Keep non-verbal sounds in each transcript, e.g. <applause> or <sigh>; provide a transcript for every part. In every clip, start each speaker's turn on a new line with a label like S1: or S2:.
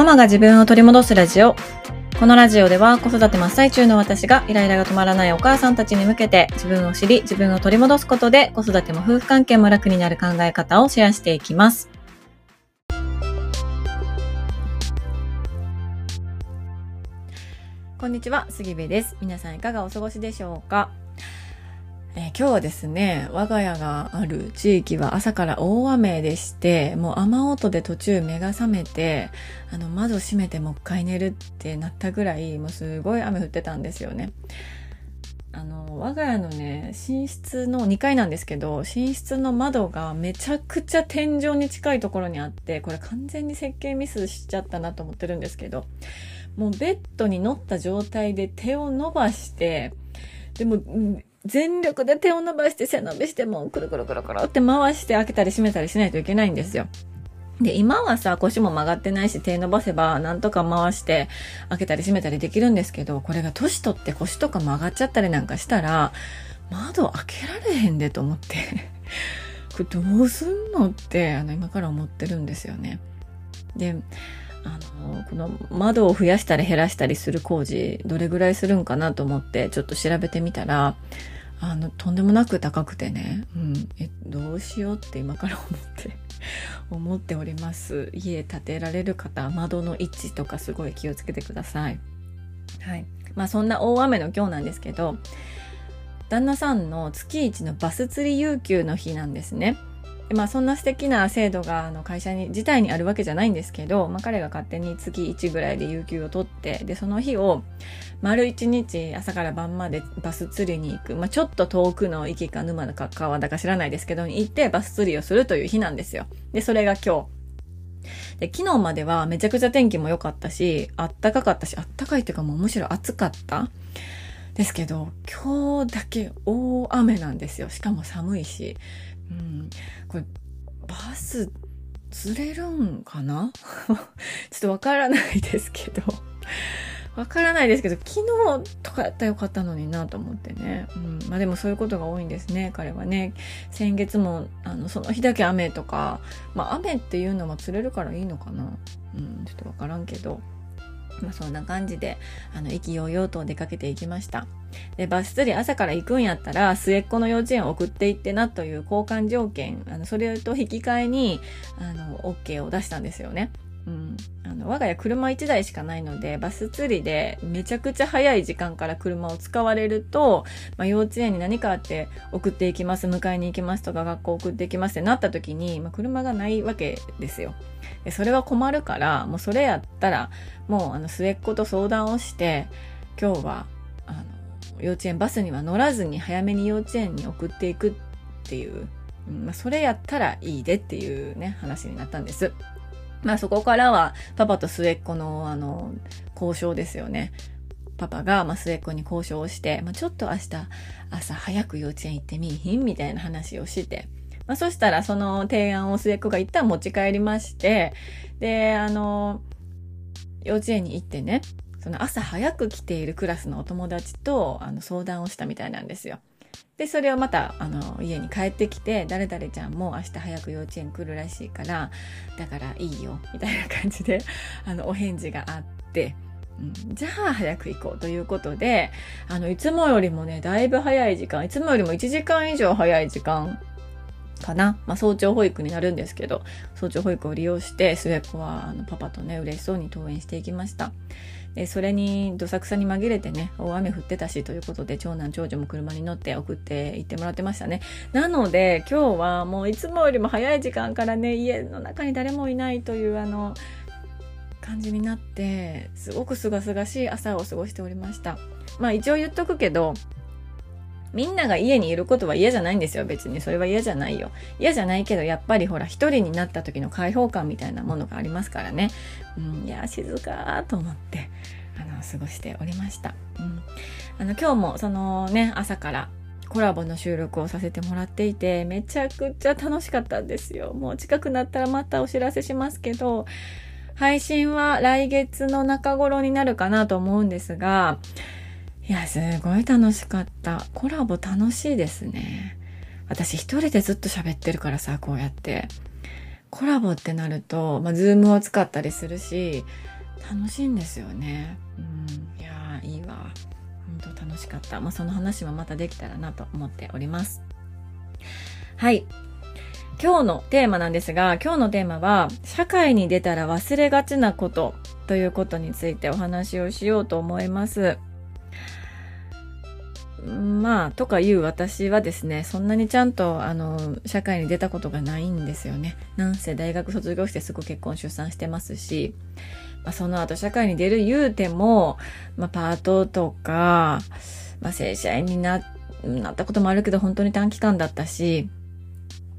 S1: ママが自分を取り戻すラジオ。このラジオでは子育て真っ最中の私がイライラが止まらないお母さんたちに向けて自分を知り自分を取り戻すことで子育ても夫婦関係も楽になる考え方をシェアしていきます。こんにちは、杉部です。皆さんいかがお過ごしでしょうか？えー、今日はですね、我が家がある地域は朝から大雨でして、もう雨音で途中目が覚めて、あの窓閉めてもう一回寝るってなったぐらい、もうすごい雨降ってたんですよね。あの、我が家のね、寝室の2階なんですけど、寝室の窓がめちゃくちゃ天井に近いところにあって、これ完全に設計ミスしちゃったなと思ってるんですけど、もうベッドに乗った状態で手を伸ばして、でも、全力で手を伸ばして背伸びしてもうくるくるくるくるって回して開けたり閉めたりしないといけないんですよ。で、今はさ、腰も曲がってないし手伸ばせばなんとか回して開けたり閉めたりできるんですけど、これが年取って腰とか曲がっちゃったりなんかしたら、窓開けられへんでと思って <laughs> これどうすんのって、あの、今から思ってるんですよね。で、あの、この窓を増やしたり減らしたりする工事、どれぐらいするんかなと思ってちょっと調べてみたら、あの、とんでもなく高くてね、うん、え、どうしようって今から思って <laughs> 思っております。家建てられる方、窓の位置とかすごい気をつけてください。はい。まあそんな大雨の今日なんですけど、旦那さんの月一のバス釣り有給の日なんですね。まあそんな素敵な制度があの会社に自体にあるわけじゃないんですけど、まあ彼が勝手に月1ぐらいで有給を取って、で、その日を丸1日朝から晩までバス釣りに行く、まあちょっと遠くの池か沼だか川だか知らないですけど、に行ってバス釣りをするという日なんですよ。で、それが今日。で、昨日まではめちゃくちゃ天気も良かったし、あったかかったし、あったかいっていうかもうむしろ暑かった。ですけど、今日だけ大雨なんですよ。しかも寒いし。うん、これバス釣れるんかな？<laughs> ちょっとわからないですけどわからないですけど、昨日とかやったらよかったのになと思ってね。うん。まあでもそういうことが多いんですね、彼はね。先月も、あの、その日だけ雨とか、まあ雨っていうのも釣れるからいいのかな。うん、ちょっとわからんけど。まあ、そんな感じで、あの、意気揚々と出かけていきました。で、バス釣り朝から行くんやったら、末っ子の幼稚園送っていってなという交換条件、あの、それと引き換えに、あの、OK を出したんですよね。うん、あの我が家車1台しかないのでバス釣りでめちゃくちゃ早い時間から車を使われると、まあ、幼稚園に何かあって送っていきます迎えに行きますとか学校送っていきますってなった時に、まあ、車がないわけですよでそれは困るからもうそれやったらもうあの末っ子と相談をして今日はあの幼稚園バスには乗らずに早めに幼稚園に送っていくっていう、うんまあ、それやったらいいでっていうね話になったんです。まあそこからはパパと末っ子のあの交渉ですよね。パパが、まあ、末っ子に交渉をして、まあ、ちょっと明日朝早く幼稚園行ってみいひんみたいな話をして、まあ、そしたらその提案を末っ子が一旦持ち帰りまして、で、あの、幼稚園に行ってね、その朝早く来ているクラスのお友達とあの相談をしたみたいなんですよ。で、それをまた、あの、家に帰ってきて、誰々ちゃんも明日早く幼稚園来るらしいから、だからいいよ、みたいな感じで、<laughs> あの、お返事があって、うん、じゃあ早く行こうということで、あの、いつもよりもね、だいぶ早い時間、いつもよりも1時間以上早い時間かな。まあ、早朝保育になるんですけど、早朝保育を利用して、末っ子は、あの、パパとね、嬉しそうに登園していきました。でそれにどさくさに紛れてね大雨降ってたしということで長男長女も車に乗って送って行ってもらってましたね。なので今日はもういつもよりも早い時間からね家の中に誰もいないというあの感じになってすごくすがすがしい朝を過ごしておりました。まあ一応言っとくけどみんなが家にいることは嫌じゃないんですよ、別に。それは嫌じゃないよ。嫌じゃないけど、やっぱりほら、一人になった時の解放感みたいなものがありますからね。うん、いや、静かと思って、あの、過ごしておりました。うん。あの、今日も、そのね、朝からコラボの収録をさせてもらっていて、めちゃくちゃ楽しかったんですよ。もう近くなったらまたお知らせしますけど、配信は来月の中頃になるかなと思うんですが、いや、すごい楽しかった。コラボ楽しいですね。私一人でずっと喋ってるからさ、こうやって。コラボってなると、まあ、ズームを使ったりするし、楽しいんですよね。うん、いやー、いいわ。本当楽しかった。まあ、その話もまたできたらなと思っております。はい。今日のテーマなんですが、今日のテーマは、社会に出たら忘れがちなことということについてお話をしようと思います。まあ、とかいう私はですね、そんなにちゃんと、あの、社会に出たことがないんですよね。なんせ大学卒業してすぐ結婚出産してますし、まあ、その後社会に出る言うても、まあ、パートとか、まあ、正社員にな、なったこともあるけど、本当に短期間だったし、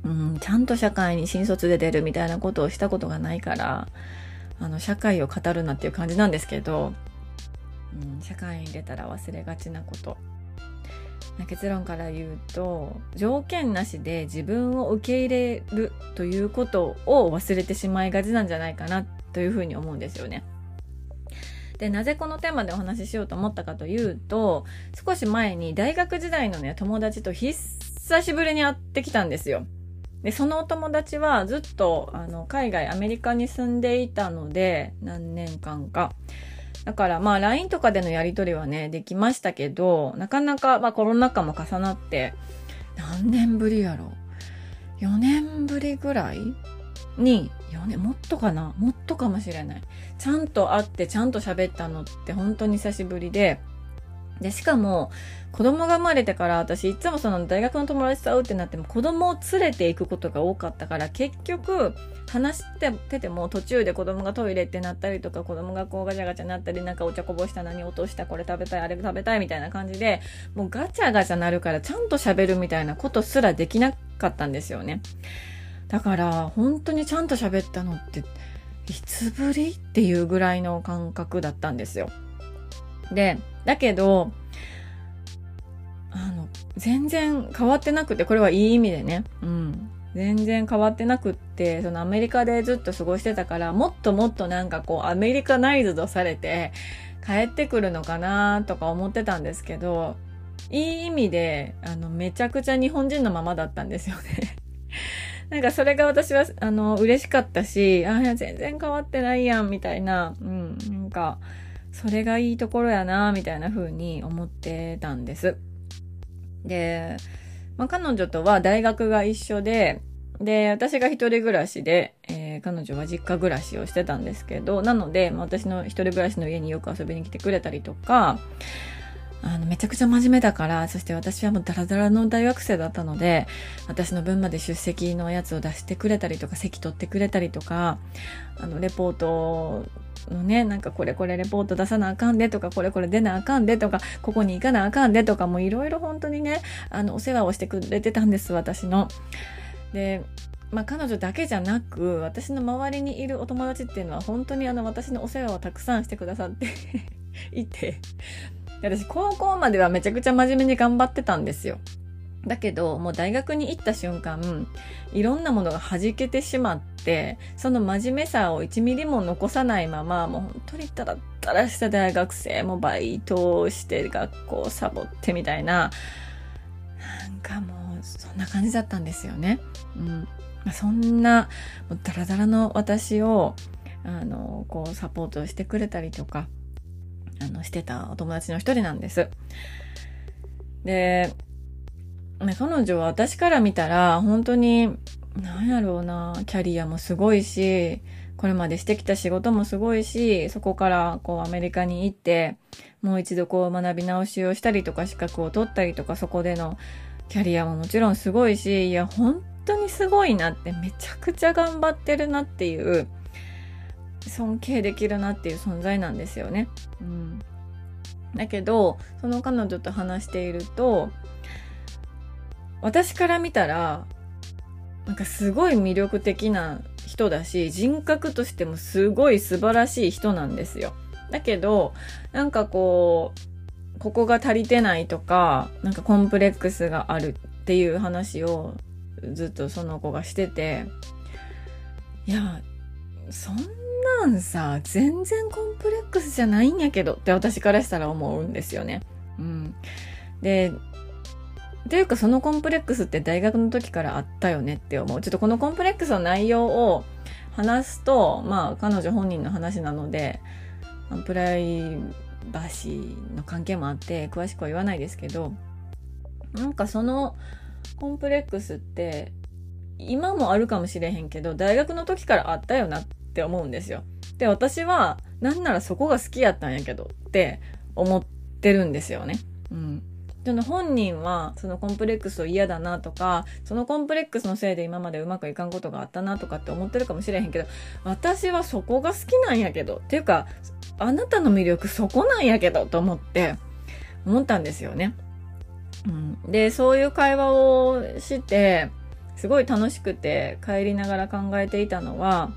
S1: うん、ちゃんと社会に新卒で出るみたいなことをしたことがないから、あの、社会を語るなっていう感じなんですけど、うん、社会に出たら忘れがちなこと。結論から言うと条件なしで自分を受け入れるということを忘れてしまいがちなんじゃないかなというふうに思うんですよね。で、なぜこのテーマでお話ししようと思ったかというと、少し前に大学時代のね、友達と久しぶりに会ってきたんですよ。で、そのお友達はずっと、あの、海外、アメリカに住んでいたので、何年間か。だからまあ LINE とかでのやりとりはね、できましたけど、なかなかまあコロナ禍も重なって、何年ぶりやろ ?4 年ぶりぐらい？に、4年、もっとかな？もっとかもしれない。ちゃんと会ってちゃんと喋ったのって本当に久しぶりで、で、しかも、子供が生まれてから私いつもその大学の友達と会うってなっても子供を連れて行くことが多かったから結局話してても途中で子供がトイレってなったりとか子供がこうガチャガチャなったりなんかお茶こぼした何落としたこれ食べたいあれ食べたいみたいな感じでもうガチャガチャなるからちゃんと喋るみたいなことすらできなかったんですよね。だから本当にちゃんと喋ったのっていつぶりっていうぐらいの感覚だったんですよ。で、だけど、あの、全然変わってなくて、これはいい意味でね。うん。全然変わってなくって、そのアメリカでずっと過ごしてたから、もっともっとなんかこうアメリカナイズドされて帰ってくるのかなとか思ってたんですけど、いい意味で、あの、めちゃくちゃ日本人のままだったんですよね <laughs> なんかそれが私は、あの、嬉しかったし、あ、全然変わってないやん、みたいな、うん、なんか、それがいいところやな、みたいな風に思ってたんです。で、まあ、彼女とは大学が一緒で、で、私が一人暮らしで、えー、彼女は実家暮らしをしてたんですけど、なので、まあ、私の一人暮らしの家によく遊びに来てくれたりとか、あの、めちゃくちゃ真面目だから、そして私はもうダラダラの大学生だったので、私の分まで出席のやつを出してくれたりとか、席取ってくれたりとか、あの、レポートのね、なんかこれこれレポート出さなあかんでとか、これこれ出なあかんでとか、ここに行かなあかんでとか、もういろいろ本当にね、あの、お世話をしてくれてたんです、私の。で、まあ、彼女だけじゃなく、私の周りにいるお友達っていうのは本当にあの、私のお世話をたくさんしてくださっていて、私高校まではめちゃくちゃ真面目に頑張ってたんですよ。だけど、もう大学に行った瞬間、いろんなものが弾けてしまって、その真面目さを1ミリも残さないまま、もう本当にたらったらした大学生もバイトをして学校をサボってみたいな、なんかもうそんな感じだったんですよね。うん。そんな、もうダラダラの私を、あの、こうサポートしてくれたりとか、あの、してたお友達の一人なんです。で、ね、彼女は私から見たら、本当に、なんやろうな、キャリアもすごいし、これまでしてきた仕事もすごいし、そこからこうアメリカに行って、もう一度こう学び直しをしたりとか資格を取ったりとか、そこでのキャリアももちろんすごいし、いや、本当にすごいなって、めちゃくちゃ頑張ってるなっていう、尊敬できるなっていう存在なんですよね。うん。だけど、その彼女と話していると、私から見たら、なんかすごい魅力的な人だし、人格としてもすごい素晴らしい人なんですよ。だけど、なんかこう、ここが足りてないとか、なんかコンプレックスがあるっていう話をずっとその子がしてて、いや、そんなんさ、全然コンプレックスじゃないんやけどって私からしたら思うんですよね。うん。で、っていうかそのコンプレックスって大学の時からあったよねって思う。ちょっとこのコンプレックスの内容を話すと、まあ彼女本人の話なので、プライバシーの関係もあって詳しくは言わないですけど、なんかそのコンプレックスって今もあるかもしれへんけど、大学の時からあったよなっって思うんですよ。で、私はなんならそこが好きやったんやけどって思ってるんですよね。うん。その本人はそのコンプレックスを嫌だなとか、そのコンプレックスのせいで今までうまくいかんことがあったなとかって思ってるかもしれへんけど、私はそこが好きなんやけど、っていうか、あなたの魅力そこなんやけどと思って、思ったんですよね。うん、で、そういう会話をして、すごい楽しくて帰りながら考えていたのは、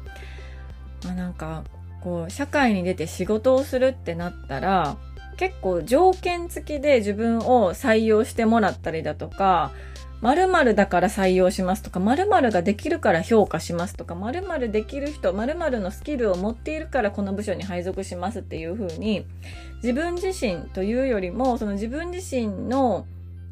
S1: まあ、なんか、こう、社会に出て仕事をするってなったら、結構条件付きで自分を採用してもらったりだとか、〇〇だから採用しますとか、〇〇ができるから評価しますとか、〇〇できる人、〇〇のスキルを持っているからこの部署に配属しますっていう風に、自分自身というよりも、その自分自身の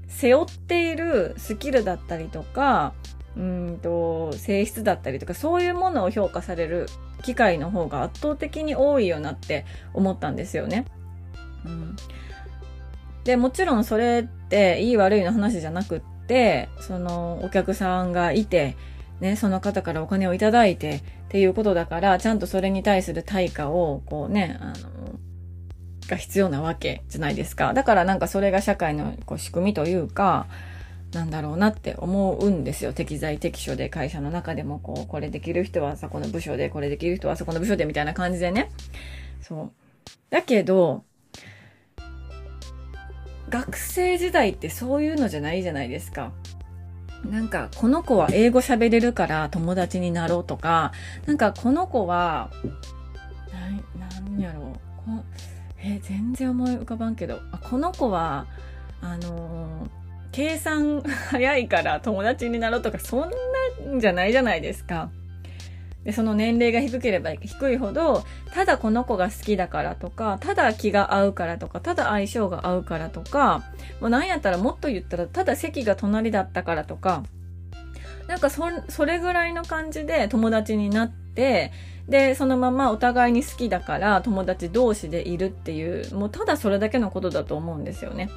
S1: 背負っているスキルだったりとか、うんと、性質だったりとか、そういうものを評価される機会の方が圧倒的に多いよなって思ったんですよね。うん、で、もちろんそれっていい悪いの話じゃなくって、そのお客さんがいて、ね、その方からお金をいただいてっていうことだから、ちゃんとそれに対する対価を、こうね、あの、が必要なわけじゃないですか。だからなんかそれが社会のこう仕組みというか、なんだろうなって思うんですよ。適材適所で会社の中でもこう、これできる人はそこの部署で、これできる人はそこの部署でみたいな感じでね。そう。だけど、学生時代ってそういうのじゃないじゃないですか。なんか、この子は英語喋れるから友達になろうとか、なんかこの子は、な、なんやろう。え全然思い浮かばんけど、あこの子は、あのー、計算早いから友達になろうとか、そんなんじゃないじゃないですか。で、その年齢が低ければ低いほど、ただこの子が好きだからとか、ただ気が合うからとか、ただ相性が合うからとか、もうなんやったらもっと言ったら、ただ席が隣だったからとか、なんかそ、それぐらいの感じで友達になって、で、そのままお互いに好きだから友達同士でいるっていう、もうただそれだけのことだと思うんですよね。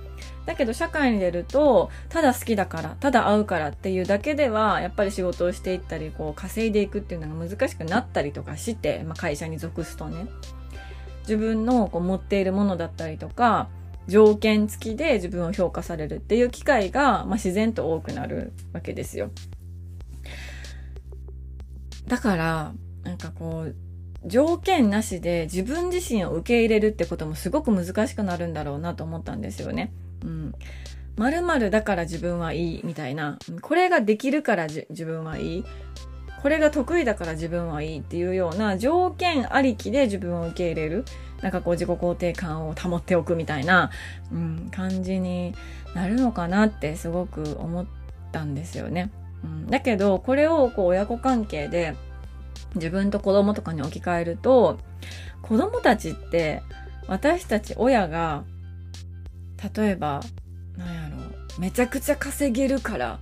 S1: だけど社会に出ると、ただ好きだから、ただ会うからっていうだけでは、やっぱり仕事をしていったり、こう稼いでいくっていうのが難しくなったりとかして、まあ、会社に属すとね。自分のこう持っているものだったりとか、条件付きで自分を評価されるっていう機会が、まあ、自然と多くなるわけですよ。だから、なんかこう、条件なしで自分自身を受け入れるってこともすごく難しくなるんだろうなと思ったんですよね。うん。〇〇だから自分はいいみたいな。これができるから自分はいい。これが得意だから自分はいいっていうような条件ありきで自分を受け入れる。なんかこう自己肯定感を保っておくみたいな、うん、感じになるのかなってすごく思ったんですよね。うん、だけど、これをこう親子関係で自分と子供とかに置き換えると、子供たちって私たち親が、例えば、なんやろ、めちゃくちゃ稼げるから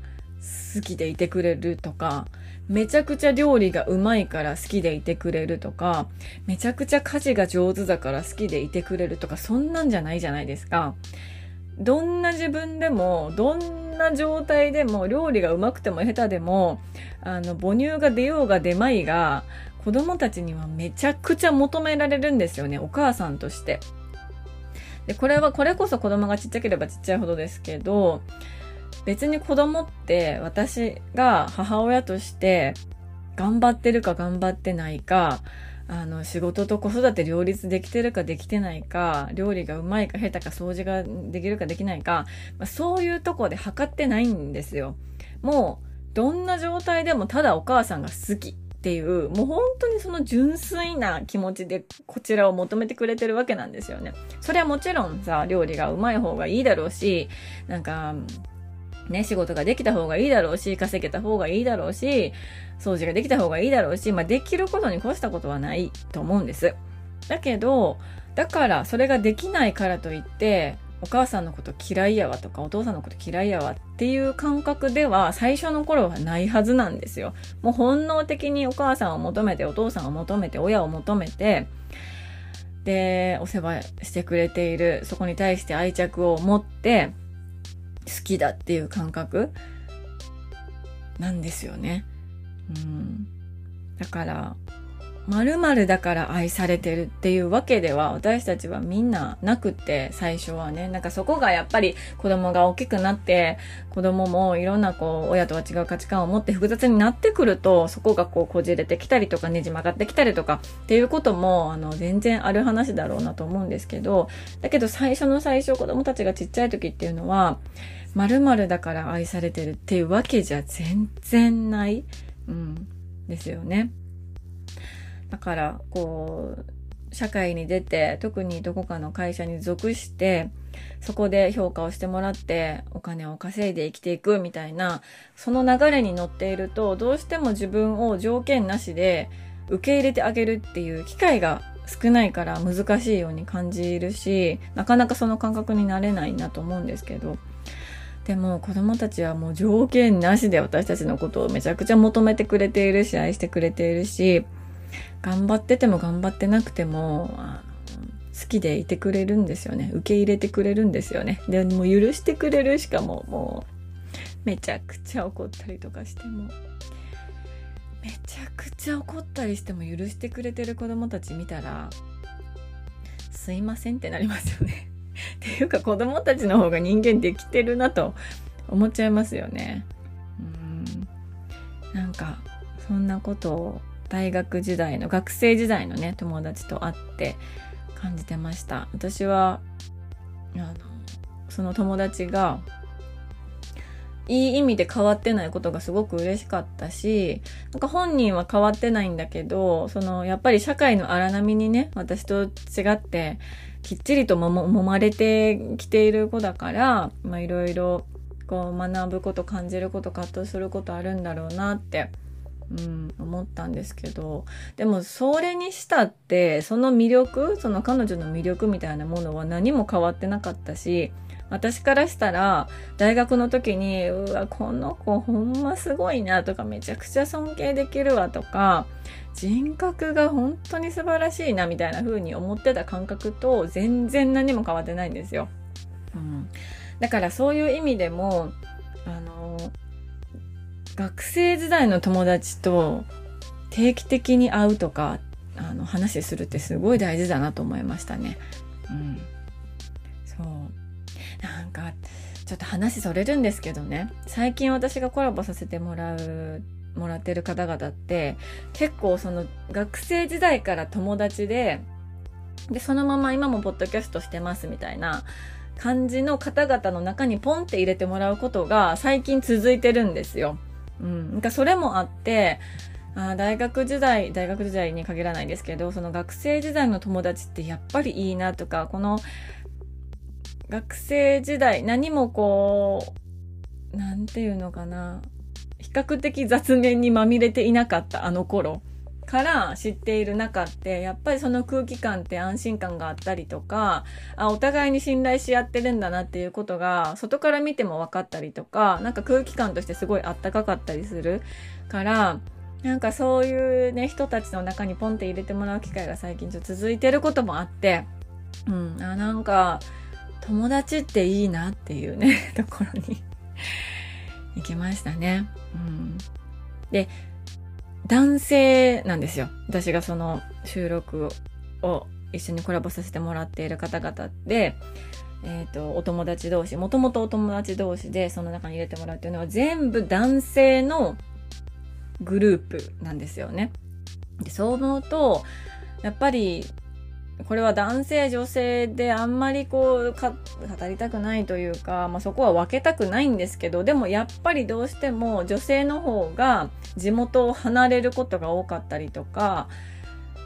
S1: 好きでいてくれるとか、めちゃくちゃ料理がうまいから好きでいてくれるとか、めちゃくちゃ家事が上手だから好きでいてくれるとか、そんなんじゃないじゃないですか。どんな自分でも、どんな状態でも、料理がうまくても下手でも、あの、母乳が出ようが出まいが、子供たちにはめちゃくちゃ求められるんですよね、お母さんとして。で、これは、これこそ子供がちっちゃければちっちゃいほどですけど、別に子供って私が母親として頑張ってるか頑張ってないか、あの、仕事と子育て両立できてるかできてないか、料理がうまいか下手か掃除ができるかできないか、まあ、そういうとこで測ってないんですよ。もう、どんな状態でもただお母さんが好きっていう、もう本当にその純粋な気持ちでこちらを求めてくれてるわけなんですよね。それはもちろんさ、料理がうまい方がいいだろうし、なんか、ね、仕事ができた方がいいだろうし、稼げた方がいいだろうし、掃除ができた方がいいだろうし、まあ、できることに越したことはないと思うんです。だけど、だから、それができないからといって、お母さんのこと嫌いやわとかお父さんのこと嫌いやわっていう感覚では最初の頃はないはずなんですよ。もう本能的にお母さんを求めてお父さんを求めて親を求めてでお世話してくれているそこに対して愛着を持って好きだっていう感覚なんですよね。うん、だから〇〇だから愛されてるっていうわけでは私たちはみんななくって最初はね。なんかそこがやっぱり子供が大きくなって子供もいろんなこう親とは違う価値観を持って複雑になってくるとそこがこうこじれてきたりとかねじ曲がってきたりとかっていうこともあの全然ある話だろうなと思うんですけどだけど最初の最初子供たちがちっちゃい時っていうのは〇〇だから愛されてるっていうわけじゃ全然ない、うん、ですよね。だからこう社会に出て特にどこかの会社に属してそこで評価をしてもらってお金を稼いで生きていくみたいなその流れに乗っているとどうしても自分を条件なしで受け入れてあげるっていう機会が少ないから難しいように感じるしなかなかその感覚になれないなと思うんですけど。でも子供たちはもう条件なしで私たちのことをめちゃくちゃ求めてくれているし愛してくれているし頑張ってても頑張ってなくても好きでいてくれるんですよね。受け入れてくれるんですよね。でも許してくれるしかももうめちゃくちゃ怒ったりとかしても。めちゃくちゃ怒ったりしても許してくれてる子供たち見たらすいませんってなりますよね。<laughs> っていうか子供たちの方が人間できてるなと思っちゃいますよね。うん。なんかそんなことを大学時代の学生時代のね友達と会って感じてました。私はあのその友達がいい意味で変わってないことがすごく嬉しかったし、なんか本人は変わってないんだけど、そのやっぱり社会の荒波にね、私と違ってきっちりとももまれてきている子だから、まあいろいろこう学ぶこと感じること葛藤することあるんだろうなってうん、思ったんですけどでもそれにしたってその魅力その彼女の魅力みたいなものは何も変わってなかったし私からしたら大学の時にうわこの子ほんますごいなとかめちゃくちゃ尊敬できるわとか人格が本当に素晴らしいなみたいな風に思ってた感覚と全然何も変わってないんですよ。うん、だからそういう意味でもあの学生時代の友達と定期的に会うとかあの話するってすごい大事だなと思いましたね。うん、そうなんかちょっと話それるんですけどね最近私がコラボさせてもらうもらってる方々って結構その学生時代から友達ででそのまま今もポッドキャストしてますみたいな感じの方々の中にポンって入れてもらうことが最近続いてるんですよ。うん、なんかそれもあってあ大学時代大学時代に限らないですけどその学生時代の友達ってやっぱりいいなとかこの学生時代何もこうなんていうのかな。比較的雑念にまみれていなかったあの頃。から知っている中ってやっぱりその空気感って安心感があったりとかあお互いに信頼し合ってるんだなっていうことが外から見ても分かったりとかなんか空気感としてすごいあったかかったりするからなんかそういうね人たちの中にポンって入れてもらう機会が最近ちょっと続いてることもあってうんあなんか友達っていいなっていうね <laughs> ところに <laughs> 行きましたね。うん、で男性なんですよ。私がその収録を一緒にコラボさせてもらっている方々で、えっ、ー、と、お友達同士、もともとお友達同士でその中に入れてもらうっていうのは全部男性のグループなんですよね。で、そう思うと、やっぱりこれは男性女性であんまりこう語りたくないというか、まあ、そこは分けたくないんですけどでもやっぱりどうしても女性の方が地元を離れることが多かったりとか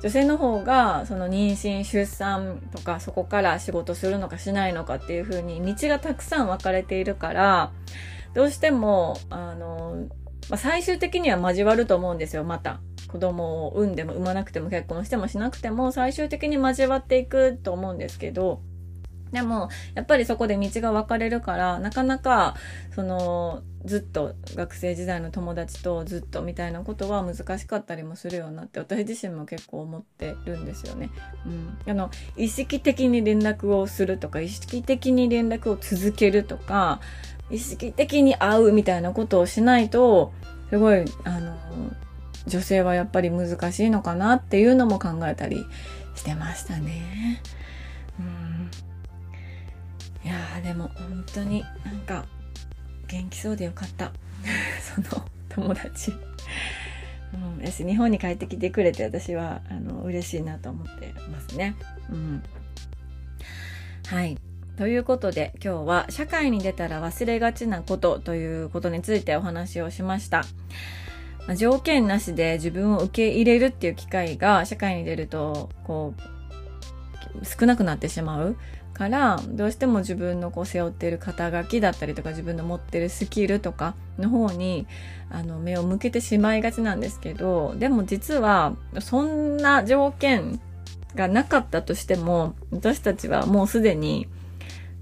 S1: 女性の方がその妊娠出産とかそこから仕事するのかしないのかっていう風に道がたくさん分かれているからどうしてもあの、まあ、最終的には交わると思うんですよまた。子供を産んでも産まなくても結婚してもしなくても最終的に交わっていくと思うんですけどでも、やっぱりそこで道が分かれるから、なかなか、その、ずっと学生時代の友達とずっとみたいなことは難しかったりもするようになって、私自身も結構思ってるんですよね。うん。あの、意識的に連絡をするとか、意識的に連絡を続けるとか、意識的に会うみたいなことをしないと、すごい、あの、女性はやっぱり難しいのかなっていうのも考えたりしてましたね。うんいやーでも本当になんか元気そうでよかった <laughs> その友達うん、私日本に帰ってきてくれて私はあの嬉しいなと思ってますね。うん、はい。ということで今日は社会に出たら忘れがちなことということについてお話をしました。まあ、条件なしで自分を受け入れるっていう機会が社会に出るとこう少なくなってしまうからどうしても自分のこう背負ってる肩書きだったりとか自分の持ってるスキルとかの方にあの目を向けてしまいがちなんですけどでも実はそんな条件がなかったとしても私たちはもうすでに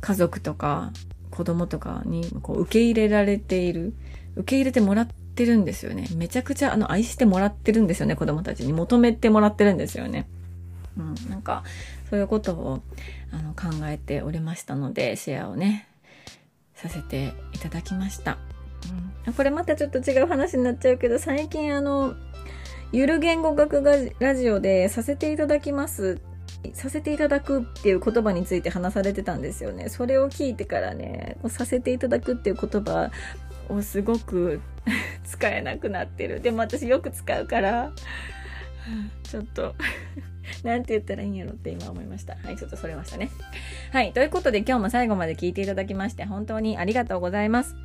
S1: 家族とか子供とかにこう受け入れられている受け入れてもらってってるんですよね。めちゃくちゃあの愛してもらってるんですよね子供たちに。求めてもらってるんですよね。うん、なんかそういうことをあの考えておりましたのでシェアをねさせていただきました、うん、これまたちょっと違う話になっちゃうけど最近あのゆる言語学ラジオでさせていただきますさせていただくっていう言葉について話されてたんですよね。それを聞いてからね、させていただくっていう言葉をすごく <laughs> 使えなくなってる。でも私よく使うから、<laughs> ちょっと <laughs> なんて言ったらいいんやろって今思いました。はい、ちょっとそれましたね。はい、ということで今日も最後まで聞いていただきまして本当にありがとうございます。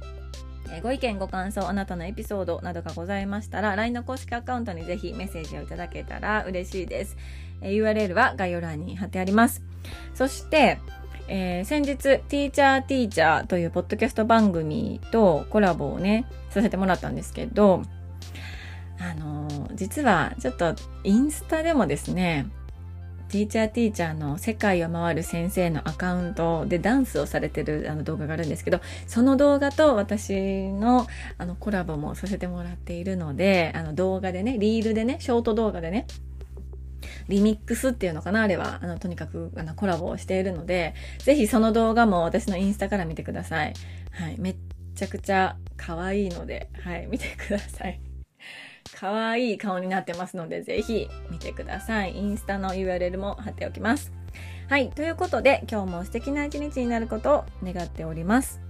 S1: えご意見、ご感想、あなたのエピソードなどがございましたら、LINE の公式アカウントにぜひメッセージをいただけたら嬉しいです。え URL は概要欄に貼ってあります。そして、えー、先日、ティーチャーティーチャーというポッドキャスト番組とコラボをね、させてもらったんですけど、あのー、実はちょっとインスタでもですね、ティーチャーティーチャーの世界を回る先生のアカウントでダンスをされてるあの動画があるんですけど、その動画と私のあのコラボもさせてもらっているので、あの動画でね、リールでね、ショート動画でね、リミックスっていうのかな？あれは、あの、とにかく、あの、コラボをしているので、ぜひその動画も私のインスタから見てください。はい。めっちゃくちゃ可愛いので、はい、見てください。可愛い顔になってますので、ぜひ見てください。インスタの URL も貼っておきます。はい。ということで、今日も素敵な一日になることを願っております。